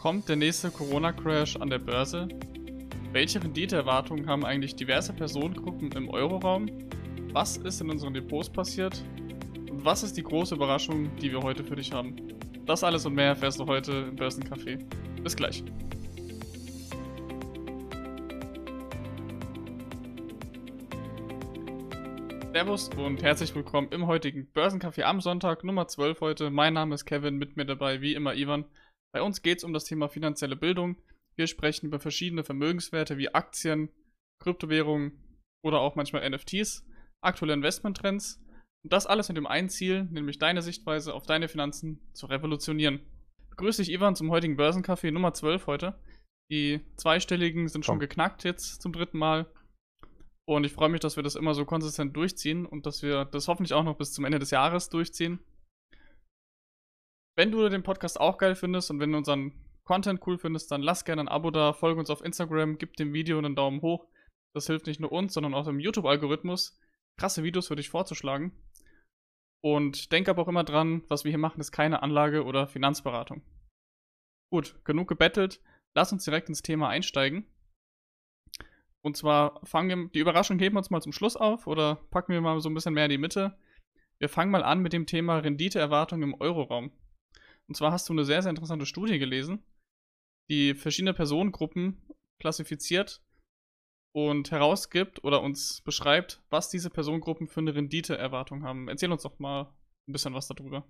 Kommt der nächste Corona-Crash an der Börse? Welche Renditeerwartungen haben eigentlich diverse Personengruppen im Euroraum? Was ist in unseren Depots passiert? Und was ist die große Überraschung, die wir heute für dich haben? Das alles und mehr erfährst du heute im Börsencafé. Bis gleich. Servus und herzlich willkommen im heutigen Börsencafé am Sonntag, Nummer 12 heute. Mein Name ist Kevin, mit mir dabei wie immer Ivan. Bei uns geht es um das Thema finanzielle Bildung. Wir sprechen über verschiedene Vermögenswerte wie Aktien, Kryptowährungen oder auch manchmal NFTs, aktuelle Investmenttrends und das alles mit dem einen Ziel, nämlich deine Sichtweise auf deine Finanzen zu revolutionieren. Begrüße ich Ivan zum heutigen Börsencafé Nummer 12 heute. Die zweistelligen sind schon geknackt jetzt zum dritten Mal. Und ich freue mich, dass wir das immer so konsistent durchziehen und dass wir das hoffentlich auch noch bis zum Ende des Jahres durchziehen. Wenn du den Podcast auch geil findest und wenn du unseren Content cool findest, dann lass gerne ein Abo da, folge uns auf Instagram, gib dem Video einen Daumen hoch. Das hilft nicht nur uns, sondern auch dem YouTube-Algorithmus, krasse Videos für dich vorzuschlagen. Und denk aber auch immer dran, was wir hier machen, ist keine Anlage- oder Finanzberatung. Gut, genug gebettelt. Lass uns direkt ins Thema einsteigen. Und zwar fangen wir, die Überraschung heben wir uns mal zum Schluss auf oder packen wir mal so ein bisschen mehr in die Mitte. Wir fangen mal an mit dem Thema Renditeerwartung im Euroraum. Und zwar hast du eine sehr, sehr interessante Studie gelesen, die verschiedene Personengruppen klassifiziert und herausgibt oder uns beschreibt, was diese Personengruppen für eine Renditeerwartung haben. Erzähl uns doch mal ein bisschen was darüber.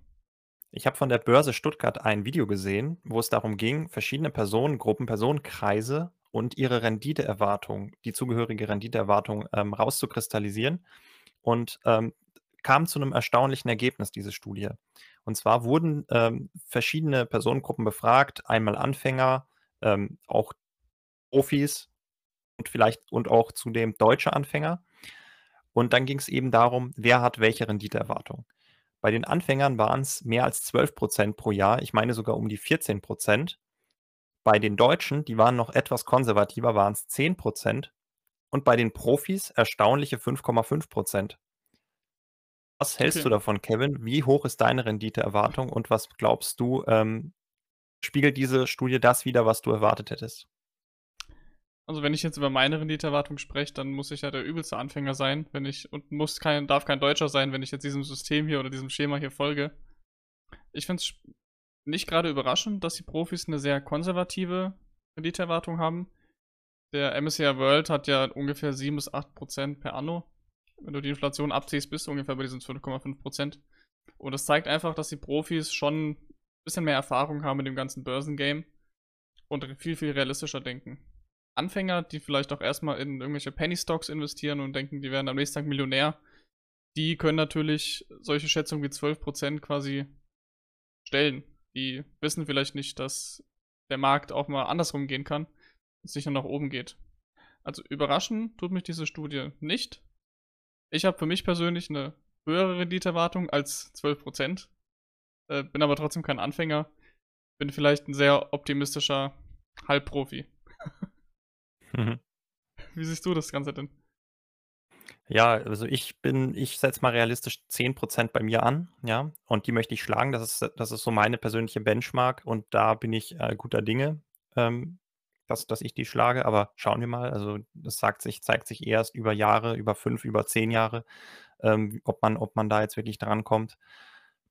Ich habe von der Börse Stuttgart ein Video gesehen, wo es darum ging, verschiedene Personengruppen, Personenkreise und ihre Renditeerwartung, die zugehörige Renditeerwartung ähm, rauszukristallisieren und ähm, kam zu einem erstaunlichen Ergebnis, diese Studie. Und zwar wurden ähm, verschiedene Personengruppen befragt, einmal Anfänger, ähm, auch Profis und vielleicht und auch zudem deutsche Anfänger. Und dann ging es eben darum, wer hat welche Renditeerwartung. Bei den Anfängern waren es mehr als 12 Prozent pro Jahr, ich meine sogar um die 14 Prozent. Bei den Deutschen, die waren noch etwas konservativer, waren es 10 Prozent. Und bei den Profis erstaunliche 5,5 Prozent. Was hältst okay. du davon, Kevin? Wie hoch ist deine Renditeerwartung und was glaubst du, ähm, spiegelt diese Studie das wieder, was du erwartet hättest? Also wenn ich jetzt über meine Renditeerwartung spreche, dann muss ich ja der übelste Anfänger sein, wenn ich und muss kein, darf kein Deutscher sein, wenn ich jetzt diesem System hier oder diesem Schema hier folge. Ich finde es nicht gerade überraschend, dass die Profis eine sehr konservative Renditeerwartung haben. Der MSCI World hat ja ungefähr 7 bis 8 Prozent per Anno wenn du die Inflation abziehst, bist du ungefähr bei diesen 5,5%. Und das zeigt einfach, dass die Profis schon ein bisschen mehr Erfahrung haben mit dem ganzen Börsengame und viel, viel realistischer denken. Anfänger, die vielleicht auch erstmal in irgendwelche Penny Stocks investieren und denken, die werden am nächsten Tag Millionär, die können natürlich solche Schätzungen wie 12% quasi stellen. Die wissen vielleicht nicht, dass der Markt auch mal andersrum gehen kann und sicher nach oben geht. Also überraschen tut mich diese Studie nicht. Ich habe für mich persönlich eine höhere Renditeerwartung als 12%. Äh, bin aber trotzdem kein Anfänger. Bin vielleicht ein sehr optimistischer Halbprofi. mhm. Wie siehst du das Ganze denn? Ja, also ich bin, ich setze mal realistisch 10% bei mir an, ja, und die möchte ich schlagen. Das ist, das ist so meine persönliche Benchmark und da bin ich äh, guter Dinge. Ähm, dass, dass ich die schlage, aber schauen wir mal. Also das sagt sich, zeigt sich erst über Jahre, über fünf, über zehn Jahre, ähm, ob, man, ob man da jetzt wirklich drankommt.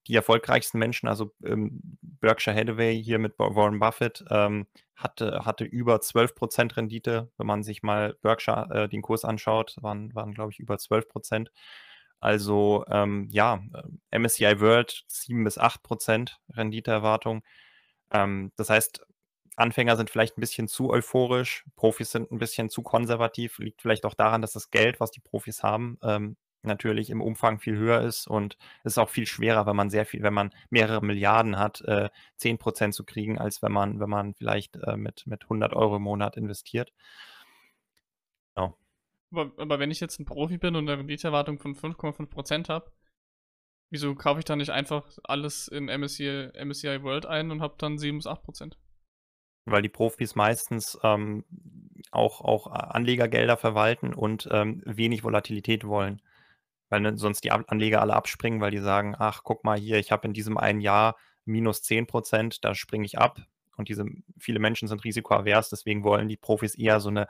Die erfolgreichsten Menschen, also ähm, Berkshire Hathaway hier mit Warren Buffett, ähm, hatte, hatte über 12% Rendite. Wenn man sich mal Berkshire äh, den Kurs anschaut, waren, waren glaube ich, über 12%. Also ähm, ja, äh, MSCI World 7 bis 8% Renditeerwartung. Ähm, das heißt, Anfänger sind vielleicht ein bisschen zu euphorisch, Profis sind ein bisschen zu konservativ. Liegt vielleicht auch daran, dass das Geld, was die Profis haben, ähm, natürlich im Umfang viel höher ist und es ist auch viel schwerer, wenn man sehr viel, wenn man mehrere Milliarden hat, äh, 10% zu kriegen, als wenn man, wenn man vielleicht äh, mit, mit 100 Euro im Monat investiert. Genau. Aber, aber wenn ich jetzt ein Profi bin und eine Renditeerwartung von 5,5% habe, wieso kaufe ich dann nicht einfach alles in MSCI, MSCI World ein und habe dann 7 bis 8%? Weil die Profis meistens ähm, auch, auch Anlegergelder verwalten und ähm, wenig Volatilität wollen. Weil ne, sonst die Anleger alle abspringen, weil die sagen, ach, guck mal hier, ich habe in diesem einen Jahr minus 10 Prozent, da springe ich ab. Und diese viele Menschen sind risikoavers, deswegen wollen die Profis eher so eine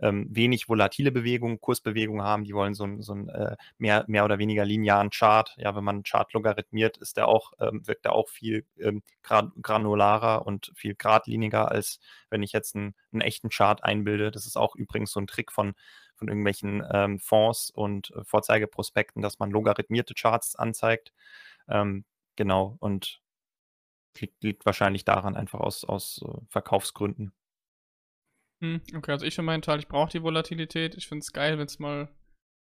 ähm, wenig volatile Bewegung, Kursbewegung haben. Die wollen so, ein, so ein äh, mehr, mehr oder weniger linearen Chart. Ja, wenn man einen Chart logarithmiert, ist der auch, ähm, wirkt er auch viel ähm, granularer und viel geradliniger, als wenn ich jetzt einen, einen echten Chart einbilde. Das ist auch übrigens so ein Trick von von irgendwelchen ähm, Fonds und äh, Vorzeigeprospekten, dass man logarithmierte Charts anzeigt. Ähm, genau, und liegt, liegt, wahrscheinlich daran einfach aus, aus äh, Verkaufsgründen. Hm, okay, also ich für meinen Teil, ich brauche die Volatilität. Ich finde es geil, wenn es mal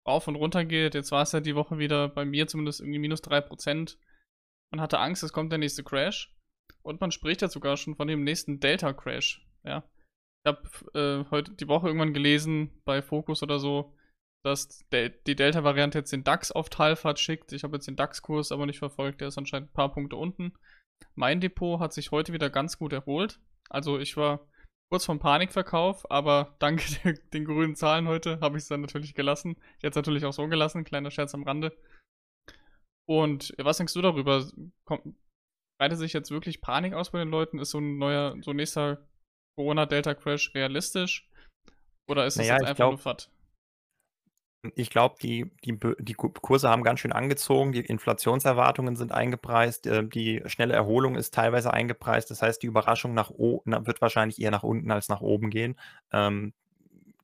rauf und runter geht. Jetzt war es ja die Woche wieder bei mir zumindest irgendwie minus 3%. Man hatte Angst, es kommt der nächste Crash. Und man spricht ja sogar schon von dem nächsten Delta-Crash. Ja. Ich habe äh, heute die Woche irgendwann gelesen bei Focus oder so, dass Del die Delta-Variante jetzt den DAX auf Talfahrt schickt. Ich habe jetzt den DAX-Kurs aber nicht verfolgt, der ist anscheinend ein paar Punkte unten. Mein Depot hat sich heute wieder ganz gut erholt. Also ich war kurz vom Panikverkauf, aber dank der, den grünen Zahlen heute habe ich es dann natürlich gelassen. Jetzt natürlich auch so gelassen, kleiner Scherz am Rande. Und was denkst du darüber? Kommt, breitet sich jetzt wirklich Panik aus bei den Leuten? Ist so ein neuer, so nächster Corona-Delta-Crash realistisch? Oder ist es naja, jetzt einfach glaub, nur FAT? Ich glaube, die, die, die Kurse haben ganz schön angezogen, die Inflationserwartungen sind eingepreist, äh, die schnelle Erholung ist teilweise eingepreist. Das heißt, die Überraschung nach wird wahrscheinlich eher nach unten als nach oben gehen. Ähm,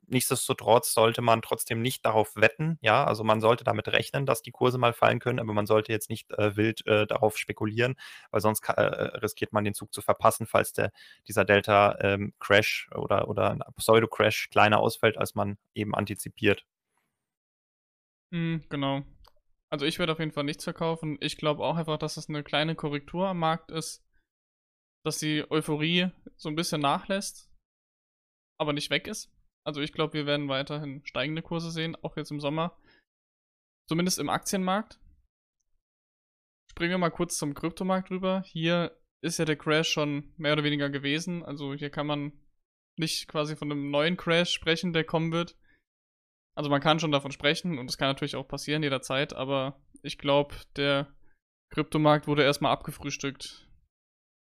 nichtsdestotrotz sollte man trotzdem nicht darauf wetten. Ja, also man sollte damit rechnen, dass die Kurse mal fallen können, aber man sollte jetzt nicht äh, wild äh, darauf spekulieren, weil sonst äh, riskiert man den Zug zu verpassen, falls der, dieser Delta-Crash ähm, oder, oder ein Pseudo-Crash kleiner ausfällt, als man eben antizipiert. Mhm, genau. Also ich werde auf jeden Fall nichts verkaufen. Ich glaube auch einfach, dass es eine kleine Korrektur am Markt ist, dass die Euphorie so ein bisschen nachlässt, aber nicht weg ist. Also ich glaube, wir werden weiterhin steigende Kurse sehen, auch jetzt im Sommer. Zumindest im Aktienmarkt. Springen wir mal kurz zum Kryptomarkt rüber. Hier ist ja der Crash schon mehr oder weniger gewesen. Also hier kann man nicht quasi von einem neuen Crash sprechen, der kommen wird. Also man kann schon davon sprechen und das kann natürlich auch passieren jederzeit, aber ich glaube, der Kryptomarkt wurde erstmal abgefrühstückt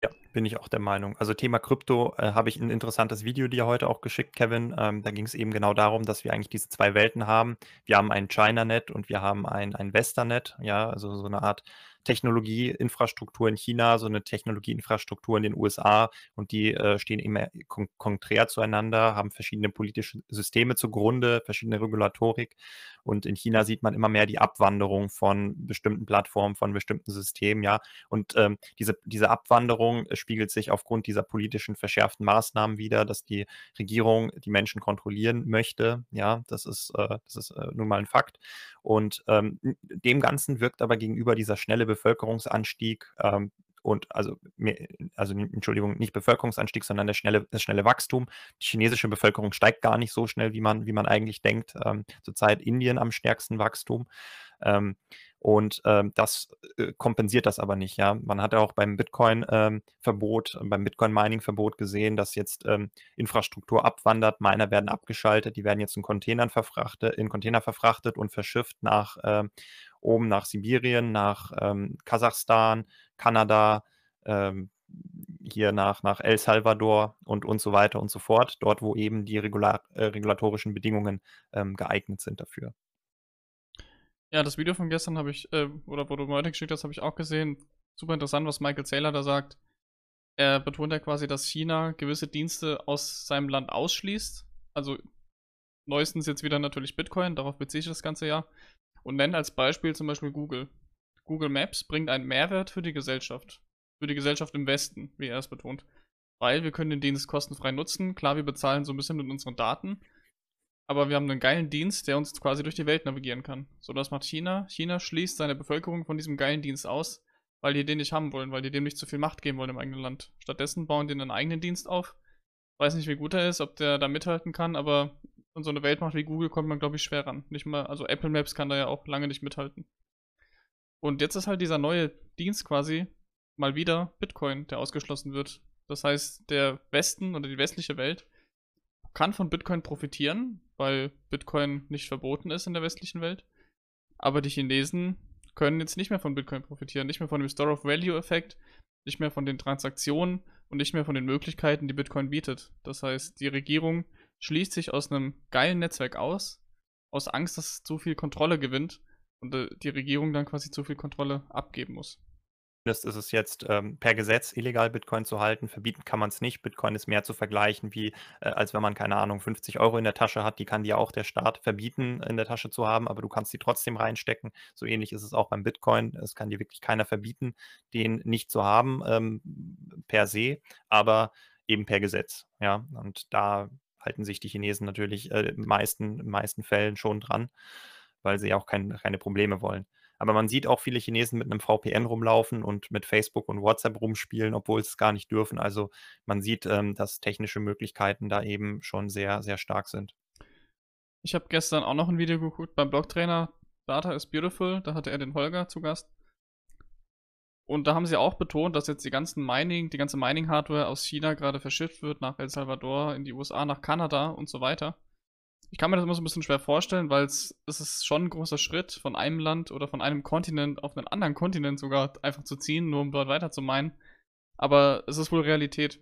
ja, bin ich auch der Meinung. Also Thema Krypto äh, habe ich ein interessantes Video dir heute auch geschickt, Kevin. Ähm, da ging es eben genau darum, dass wir eigentlich diese zwei Welten haben. Wir haben ein China-Net und wir haben ein, ein Westernet, ja, also so eine Art Technologieinfrastruktur in China, so eine Technologieinfrastruktur in den USA und die äh, stehen immer kon konträr zueinander, haben verschiedene politische Systeme zugrunde, verschiedene Regulatorik und in China sieht man immer mehr die Abwanderung von bestimmten Plattformen, von bestimmten Systemen, ja. Und ähm, diese, diese Abwanderung spiegelt sich aufgrund dieser politischen verschärften Maßnahmen wieder, dass die Regierung die Menschen kontrollieren möchte. Ja, das ist, äh, das ist äh, nun mal ein Fakt. Und ähm, dem Ganzen wirkt aber gegenüber dieser schnelle Bevölkerungsanstieg ähm, und also, also Entschuldigung, nicht Bevölkerungsanstieg, sondern der schnelle, das schnelle Wachstum. Die chinesische Bevölkerung steigt gar nicht so schnell, wie man, wie man eigentlich denkt. Ähm, zurzeit Indien am stärksten Wachstum. Ähm, und ähm, das äh, kompensiert das aber nicht. Ja, man hat ja auch beim Bitcoin-Verbot, ähm, beim Bitcoin-Mining-Verbot gesehen, dass jetzt ähm, Infrastruktur abwandert, Miner werden abgeschaltet, die werden jetzt in Containern verfrachtet, in Container verfrachtet und verschifft nach ähm, oben nach Sibirien, nach Kasachstan, Kanada, ähm, hier nach, nach El Salvador und, und so weiter und so fort, dort, wo eben die regular, äh, regulatorischen Bedingungen ähm, geeignet sind dafür. Ja, das Video von gestern habe ich, äh, oder wo du heute geschickt hast, habe ich auch gesehen. Super interessant, was Michael Saylor da sagt. Er betont ja quasi, dass China gewisse Dienste aus seinem Land ausschließt. Also neuestens jetzt wieder natürlich Bitcoin, darauf beziehe ich das ganze ja und nennt als Beispiel zum Beispiel Google. Google Maps bringt einen Mehrwert für die Gesellschaft. Für die Gesellschaft im Westen, wie er es betont. Weil wir können den Dienst kostenfrei nutzen. Klar, wir bezahlen so ein bisschen mit unseren Daten. Aber wir haben einen geilen Dienst, der uns quasi durch die Welt navigieren kann. So, das macht China. China schließt seine Bevölkerung von diesem geilen Dienst aus, weil die den nicht haben wollen, weil die dem nicht zu viel Macht geben wollen im eigenen Land. Stattdessen bauen die einen eigenen Dienst auf. Weiß nicht, wie gut er ist, ob der da mithalten kann, aber und so eine Weltmacht wie Google kommt man, glaube ich, schwer ran. Nicht mal, also Apple Maps kann da ja auch lange nicht mithalten. Und jetzt ist halt dieser neue Dienst quasi mal wieder Bitcoin, der ausgeschlossen wird. Das heißt, der Westen oder die westliche Welt kann von Bitcoin profitieren, weil Bitcoin nicht verboten ist in der westlichen Welt. Aber die Chinesen können jetzt nicht mehr von Bitcoin profitieren, nicht mehr von dem Store of Value Effekt, nicht mehr von den Transaktionen, und nicht mehr von den Möglichkeiten, die Bitcoin bietet. Das heißt, die Regierung schließt sich aus einem geilen Netzwerk aus, aus Angst, dass es zu viel Kontrolle gewinnt und äh, die Regierung dann quasi zu viel Kontrolle abgeben muss ist es jetzt ähm, per Gesetz illegal, Bitcoin zu halten. Verbieten kann man es nicht. Bitcoin ist mehr zu vergleichen, wie äh, als wenn man, keine Ahnung, 50 Euro in der Tasche hat. Die kann dir auch der Staat verbieten, in der Tasche zu haben, aber du kannst die trotzdem reinstecken. So ähnlich ist es auch beim Bitcoin. Es kann dir wirklich keiner verbieten, den nicht zu haben, ähm, per se, aber eben per Gesetz. Ja, und da halten sich die Chinesen natürlich äh, in meisten, in meisten Fällen schon dran, weil sie auch kein, keine Probleme wollen. Aber man sieht auch viele Chinesen mit einem VPN rumlaufen und mit Facebook und WhatsApp rumspielen, obwohl sie es gar nicht dürfen. Also man sieht, ähm, dass technische Möglichkeiten da eben schon sehr, sehr stark sind. Ich habe gestern auch noch ein Video geguckt beim Blogtrainer Data is Beautiful. Da hatte er den Holger zu Gast. Und da haben sie auch betont, dass jetzt die ganzen Mining, die ganze Mining-Hardware aus China gerade verschifft wird nach El Salvador, in die USA, nach Kanada und so weiter. Ich kann mir das immer so ein bisschen schwer vorstellen, weil es ist schon ein großer Schritt, von einem Land oder von einem Kontinent auf einen anderen Kontinent sogar einfach zu ziehen, nur um dort weiter zu meinen. Aber es ist wohl Realität.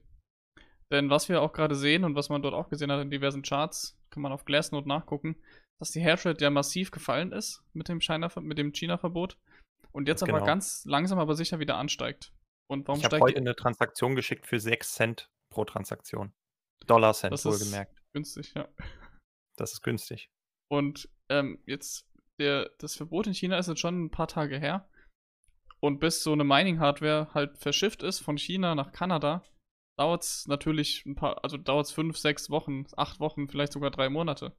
Denn was wir auch gerade sehen und was man dort auch gesehen hat in diversen Charts, kann man auf Glassnode nachgucken, dass die Hashrate ja massiv gefallen ist mit dem China-Verbot und jetzt genau. aber ganz langsam aber sicher wieder ansteigt. Und warum ich habe heute eine Transaktion geschickt für 6 Cent pro Transaktion. Dollar Cent wohlgemerkt. Günstig, ja. Das ist günstig. Und ähm, jetzt, der, das Verbot in China ist jetzt schon ein paar Tage her. Und bis so eine Mining-Hardware halt verschifft ist von China nach Kanada, dauert es natürlich ein paar, also dauert es fünf, sechs Wochen, acht Wochen, vielleicht sogar drei Monate.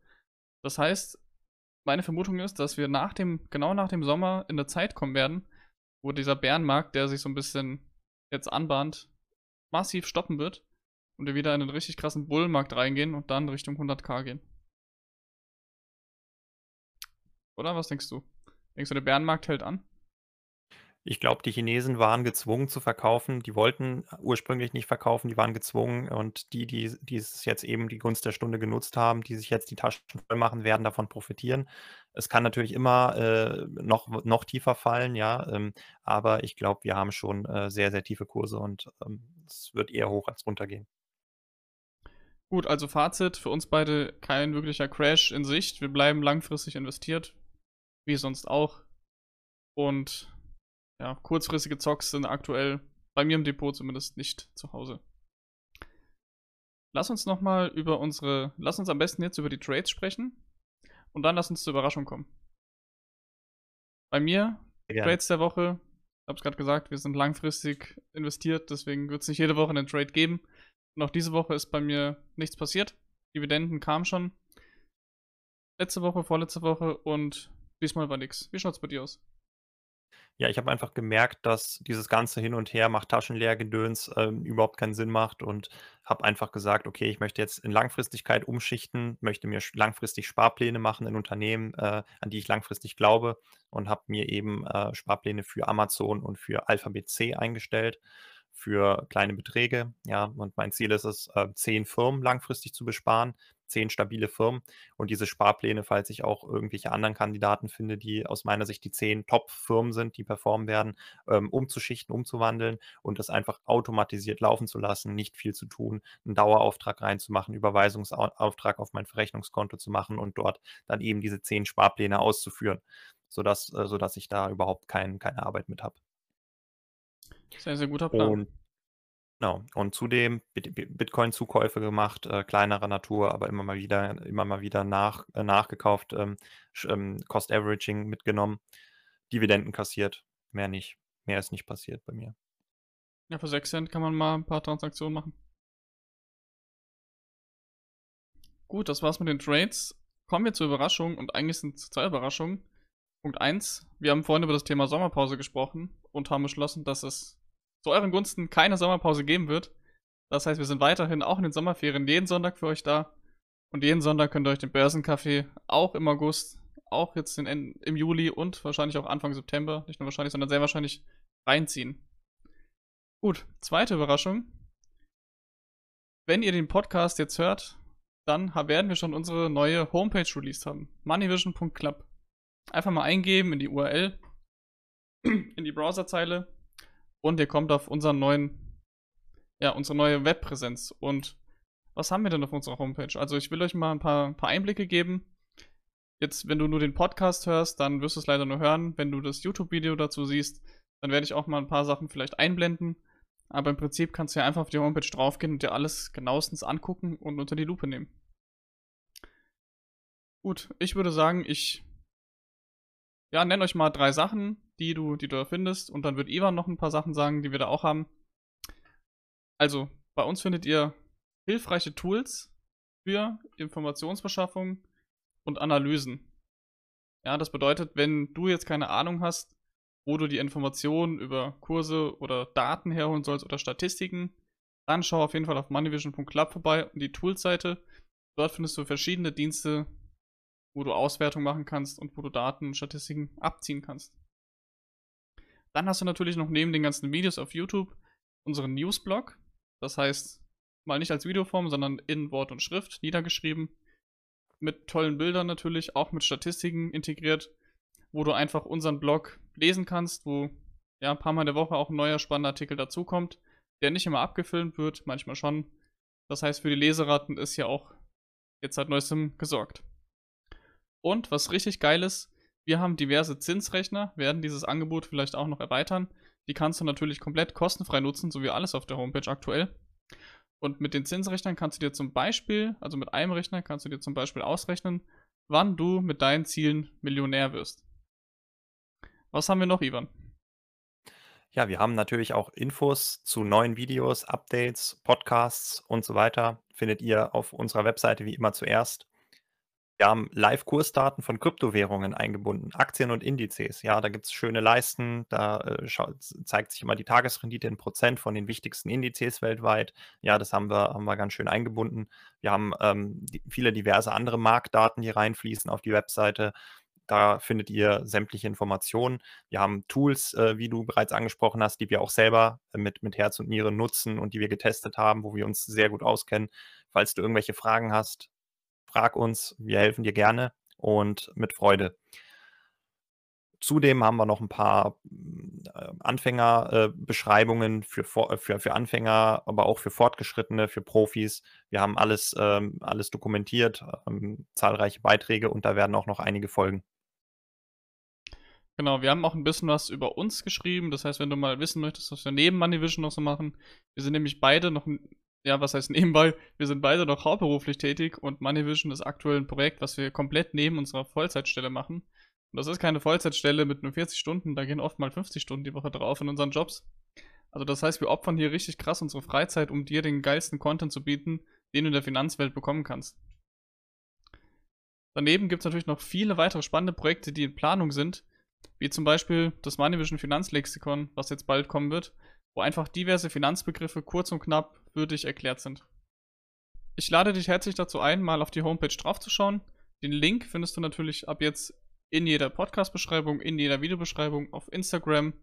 Das heißt, meine Vermutung ist, dass wir nach dem, genau nach dem Sommer in eine Zeit kommen werden, wo dieser Bärenmarkt, der sich so ein bisschen jetzt anbahnt, massiv stoppen wird und wir wieder in einen richtig krassen Bullmarkt reingehen und dann Richtung 100k gehen. Oder was denkst du? Denkst du, der Bärenmarkt hält an? Ich glaube, die Chinesen waren gezwungen zu verkaufen. Die wollten ursprünglich nicht verkaufen, die waren gezwungen. Und die, die, die es jetzt eben die Gunst der Stunde genutzt haben, die sich jetzt die Taschen voll machen, werden davon profitieren. Es kann natürlich immer äh, noch, noch tiefer fallen, ja. Ähm, aber ich glaube, wir haben schon äh, sehr, sehr tiefe Kurse und ähm, es wird eher hoch als runter gehen. Gut, also Fazit, für uns beide kein wirklicher Crash in Sicht. Wir bleiben langfristig investiert wie sonst auch. Und ja, kurzfristige Zocks sind aktuell bei mir im Depot zumindest nicht zu Hause. Lass uns nochmal über unsere, lass uns am besten jetzt über die Trades sprechen und dann lass uns zur Überraschung kommen. Bei mir, ja. Trades der Woche, ich hab's gerade gesagt, wir sind langfristig investiert, deswegen wird es nicht jede Woche einen Trade geben. Und auch diese Woche ist bei mir nichts passiert. Dividenden kamen schon. Letzte Woche, vorletzte Woche und Diesmal war nix. Wie schaut's bei dir aus? Ja, ich habe einfach gemerkt, dass dieses ganze Hin und Her macht Taschenleergedöns ähm, überhaupt keinen Sinn macht und habe einfach gesagt, okay, ich möchte jetzt in Langfristigkeit umschichten, möchte mir langfristig Sparpläne machen in Unternehmen, äh, an die ich langfristig glaube und habe mir eben äh, Sparpläne für Amazon und für Alphabet C eingestellt für kleine Beträge. Ja, und mein Ziel ist es, äh, zehn Firmen langfristig zu besparen, zehn stabile Firmen und diese Sparpläne, falls ich auch irgendwelche anderen Kandidaten finde, die aus meiner Sicht die zehn Top-Firmen sind, die performen werden, ähm, umzuschichten, umzuwandeln und das einfach automatisiert laufen zu lassen, nicht viel zu tun, einen Dauerauftrag reinzumachen, Überweisungsauftrag auf mein Verrechnungskonto zu machen und dort dann eben diese zehn Sparpläne auszuführen, sodass, äh, sodass ich da überhaupt kein, keine Arbeit mit habe. Sehr, sehr guter Plan. Und genau. Und zudem Bitcoin-Zukäufe gemacht, äh, kleinerer Natur, aber immer mal wieder, immer mal wieder nach, äh, nachgekauft, ähm, ähm, Cost Averaging mitgenommen, Dividenden kassiert. Mehr nicht. Mehr ist nicht passiert bei mir. Ja, für 6 Cent kann man mal ein paar Transaktionen machen. Gut, das war's mit den Trades. Kommen wir zur Überraschung und eigentlich sind es zwei Überraschungen. Punkt 1. Wir haben vorhin über das Thema Sommerpause gesprochen und haben beschlossen, dass es zu euren Gunsten keine Sommerpause geben wird. Das heißt, wir sind weiterhin auch in den Sommerferien jeden Sonntag für euch da. Und jeden Sonntag könnt ihr euch den Börsencafé auch im August, auch jetzt in, im Juli und wahrscheinlich auch Anfang September, nicht nur wahrscheinlich, sondern sehr wahrscheinlich reinziehen. Gut, zweite Überraschung. Wenn ihr den Podcast jetzt hört, dann werden wir schon unsere neue Homepage released haben. moneyvision.club. Einfach mal eingeben in die URL, in die Browserzeile und ihr kommt auf unseren neuen ja, unsere neue Webpräsenz. Und was haben wir denn auf unserer Homepage? Also ich will euch mal ein paar, ein paar Einblicke geben. Jetzt, wenn du nur den Podcast hörst, dann wirst du es leider nur hören. Wenn du das YouTube-Video dazu siehst, dann werde ich auch mal ein paar Sachen vielleicht einblenden. Aber im Prinzip kannst du ja einfach auf die Homepage draufgehen und dir alles genauestens angucken und unter die Lupe nehmen. Gut, ich würde sagen, ich ja, nenne euch mal drei Sachen, die du, die du da findest, und dann wird Ivan noch ein paar Sachen sagen, die wir da auch haben. Also, bei uns findet ihr hilfreiche Tools für Informationsbeschaffung und Analysen. Ja, das bedeutet, wenn du jetzt keine Ahnung hast, wo du die Informationen über Kurse oder Daten herholen sollst oder Statistiken, dann schau auf jeden Fall auf moneyvision.club vorbei und die Toolseite. Dort findest du verschiedene Dienste, wo du Auswertung machen kannst und wo du Daten und Statistiken abziehen kannst. Dann hast du natürlich noch neben den ganzen Videos auf YouTube unseren Newsblog. Das heißt, mal nicht als Videoform, sondern in Wort und Schrift niedergeschrieben. Mit tollen Bildern natürlich, auch mit Statistiken integriert, wo du einfach unseren Blog lesen kannst, wo ja ein paar Mal in der Woche auch ein neuer spannender Artikel dazukommt, der nicht immer abgefilmt wird, manchmal schon. Das heißt, für die Leseraten ist ja auch jetzt seit neuestem gesorgt. Und was richtig geil ist, wir haben diverse Zinsrechner, werden dieses Angebot vielleicht auch noch erweitern. Die kannst du natürlich komplett kostenfrei nutzen, so wie alles auf der Homepage aktuell. Und mit den Zinsrechnern kannst du dir zum Beispiel, also mit einem Rechner kannst du dir zum Beispiel ausrechnen, wann du mit deinen Zielen Millionär wirst. Was haben wir noch, Ivan? Ja, wir haben natürlich auch Infos zu neuen Videos, Updates, Podcasts und so weiter. Findet ihr auf unserer Webseite wie immer zuerst. Wir haben Live-Kursdaten von Kryptowährungen eingebunden, Aktien und Indizes. Ja, da gibt es schöne Leisten, da äh, zeigt sich immer die Tagesrendite in Prozent von den wichtigsten Indizes weltweit. Ja, das haben wir, haben wir ganz schön eingebunden. Wir haben ähm, die, viele diverse andere Marktdaten, die reinfließen auf die Webseite. Da findet ihr sämtliche Informationen. Wir haben Tools, äh, wie du bereits angesprochen hast, die wir auch selber äh, mit, mit Herz und Niere nutzen und die wir getestet haben, wo wir uns sehr gut auskennen. Falls du irgendwelche Fragen hast, frag uns, wir helfen dir gerne und mit Freude. Zudem haben wir noch ein paar äh, Anfängerbeschreibungen äh, für, für, für Anfänger, aber auch für Fortgeschrittene, für Profis. Wir haben alles, ähm, alles dokumentiert, ähm, zahlreiche Beiträge und da werden auch noch einige folgen. Genau, wir haben auch ein bisschen was über uns geschrieben. Das heißt, wenn du mal wissen möchtest, was wir neben Moneyvision noch so machen, wir sind nämlich beide noch ja, was heißt nebenbei? Wir sind beide noch hauptberuflich tätig und Moneyvision ist aktuell ein Projekt, was wir komplett neben unserer Vollzeitstelle machen. Und das ist keine Vollzeitstelle mit nur 40 Stunden, da gehen oft mal 50 Stunden die Woche drauf in unseren Jobs. Also das heißt, wir opfern hier richtig krass unsere Freizeit, um dir den geilsten Content zu bieten, den du in der Finanzwelt bekommen kannst. Daneben gibt es natürlich noch viele weitere spannende Projekte, die in Planung sind, wie zum Beispiel das Moneyvision Finanzlexikon, was jetzt bald kommen wird, wo einfach diverse Finanzbegriffe kurz und knapp für dich erklärt sind. Ich lade dich herzlich dazu ein, mal auf die Homepage draufzuschauen. Den Link findest du natürlich ab jetzt in jeder Podcast-Beschreibung, in jeder Videobeschreibung, auf Instagram,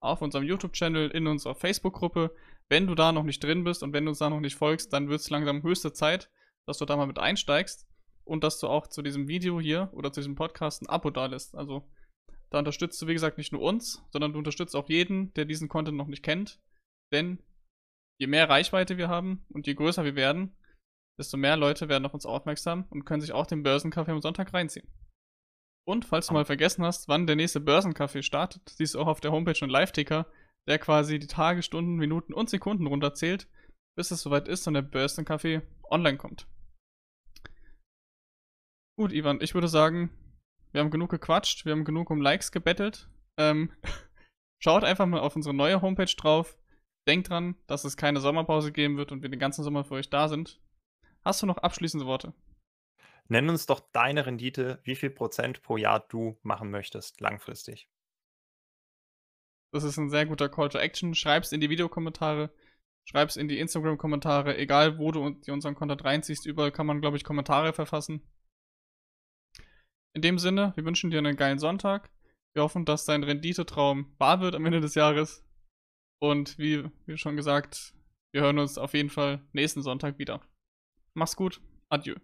auf unserem YouTube-Channel, in unserer Facebook-Gruppe. Wenn du da noch nicht drin bist und wenn du uns da noch nicht folgst, dann wird es langsam höchste Zeit, dass du da mal mit einsteigst und dass du auch zu diesem Video hier oder zu diesem Podcast ein Abo da lässt. Also da unterstützt du, wie gesagt, nicht nur uns, sondern du unterstützt auch jeden, der diesen Content noch nicht kennt. Denn je mehr Reichweite wir haben und je größer wir werden, desto mehr Leute werden auf uns aufmerksam und können sich auch den Börsenkaffee am Sonntag reinziehen. Und falls du mal vergessen hast, wann der nächste Börsenkaffee startet, siehst du auch auf der Homepage einen Live-Ticker, der quasi die Tage, Stunden, Minuten und Sekunden runterzählt, bis es soweit ist und der Börsenkaffee online kommt. Gut, Ivan, ich würde sagen, wir haben genug gequatscht, wir haben genug um Likes gebettelt. Ähm, schaut einfach mal auf unsere neue Homepage drauf. Denkt dran, dass es keine Sommerpause geben wird und wir den ganzen Sommer für euch da sind. Hast du noch abschließende Worte? Nenn uns doch deine Rendite, wie viel Prozent pro Jahr du machen möchtest, langfristig. Das ist ein sehr guter Call to Action. Schreib's in die Videokommentare, schreib's in die Instagram-Kommentare, egal wo du unseren Content reinziehst, überall kann man, glaube ich, Kommentare verfassen. In dem Sinne, wir wünschen dir einen geilen Sonntag. Wir hoffen, dass dein Renditetraum wahr wird am Ende des Jahres. Und wie, wie schon gesagt, wir hören uns auf jeden Fall nächsten Sonntag wieder. Mach's gut. Adieu.